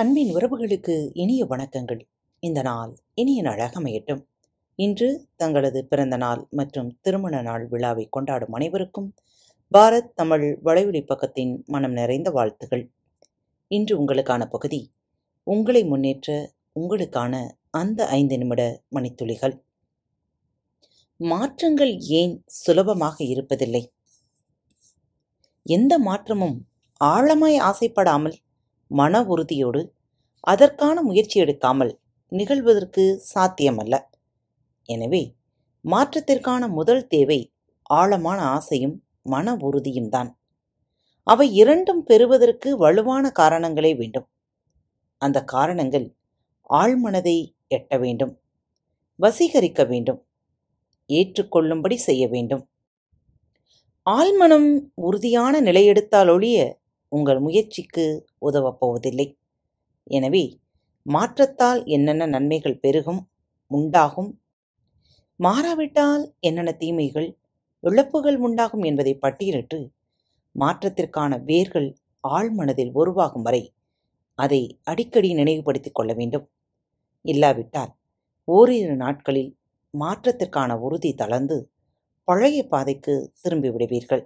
அன்பின் உறவுகளுக்கு இனிய வணக்கங்கள். இந்த நாள் இனிய நாளாக அமையட்டும். இன்று தங்களது பிறந்த நாள் மற்றும் திருமண நாள் விழாவை கொண்டாடும் அனைவருக்கும் பாரத் தமிழ் வலைவழி பக்கத்தின் மனம் நிறைந்த வாழ்த்துகள். இன்று உங்களுக்கான பகுதி உங்களை முன்னேற்ற உங்களுக்கான அந்த ஐந்து நிமிட மணித்துளிகள். மாற்றங்கள் ஏன் சுலபமாக இருப்பதில்லை? எந்த மாற்றமும் ஆழமாய் ஆசைப்படாமல் மன உறுதியோடு அதற்கான முயற்சி எடுக்காமல் நிகழ்வதற்கு சாத்தியமல்ல. எனவே மாற்றத்திற்கான முதல் தேவை ஆழமான ஆசையும் மன உறுதியும் தான். அவை இரண்டும் பெறுவதற்கு வலுவான காரணங்களே வேண்டும். அந்த காரணங்கள் ஆழ்மனதை எட்ட வேண்டும் வசீகரிக்க வேண்டும் ஏற்றுக்கொள்ளும்படி செய்ய வேண்டும். ஆழ்மனம் உறுதியான நிலையெடுத்தால் ஒழிய உங்கள் முயற்சிக்கு உதவப் போவதில்லை எனவே மாற்றத்தால் என்னென்ன நன்மைகள் பெருகும் உண்டாகும்? மாறாவிட்டால் என்னென்ன தீமைகள் இழப்புகள் உண்டாகும் என்பதை பட்டியலிட்டு மாற்றத்திற்கான வேர்கள் ஆழ்மனதில் உருவாகும் வரை அதை அடிக்கடி நினைவுபடுத்திக் கொள்ள வேண்டும். இல்லாவிட்டால் ஓரிரு நாட்களில் மாற்றத்திற்கான உறுதி தளர்ந்து பழைய பாதைக்கு திரும்பி விடுவீர்கள்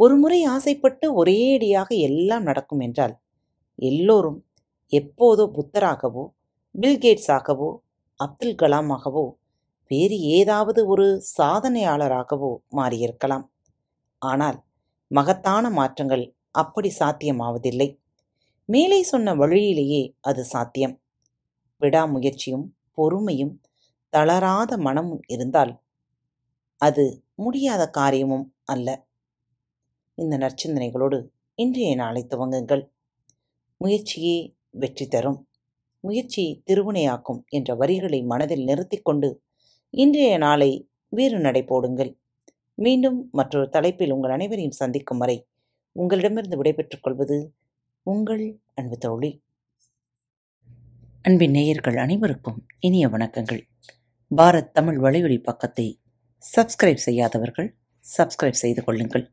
ஒரு முறை ஆசைப்பட்டு ஒரேடியாக எல்லாம் நடக்கும் என்றால் எல்லோரும் எப்போதோ புத்தராகவோ பில்கேட்ஸாகவோ அப்துல் கலாமாகவோ வேறு ஏதாவது ஒரு சாதனையாளராகவோ மாறியிருக்கலாம். ஆனால் மகத்தான மாற்றங்கள் அப்படி சாத்தியமாவதில்லை. மேலே சொன்ன வழியிலேயே அது சாத்தியம். விடாமுயற்சியும் பொறுமையும் தளராத மனமும் இருந்தால் அது முடியாத காரியமும் அல்ல. இந்த நற்சிந்தனைகளோடு இன்றைய நாளை துவங்குங்கள். முயற்சியே வெற்றி தரும். முயற்சி திருவினையாக்கும் என்ற வரிகளை மனதில் நிறுத்திக்கொண்டு இன்றைய நாளை வேறு நடை போடுங்கள். மீண்டும் மற்றொரு தலைப்பில் உங்கள் அனைவரையும் சந்திக்கும் வரை உங்களிடமிருந்து விடைபெற்றுக் கொள்வது உங்கள் அன்பு தோழி. அன்பின் நேயர்கள் அனைவருக்கும் இனிய வணக்கங்கள். பாரத் தமிழ் வலையொலி பக்கத்தை சப்ஸ்கிரைப் செய்யாதவர்கள் சப்ஸ்கிரைப் செய்து கொள்ளுங்கள்.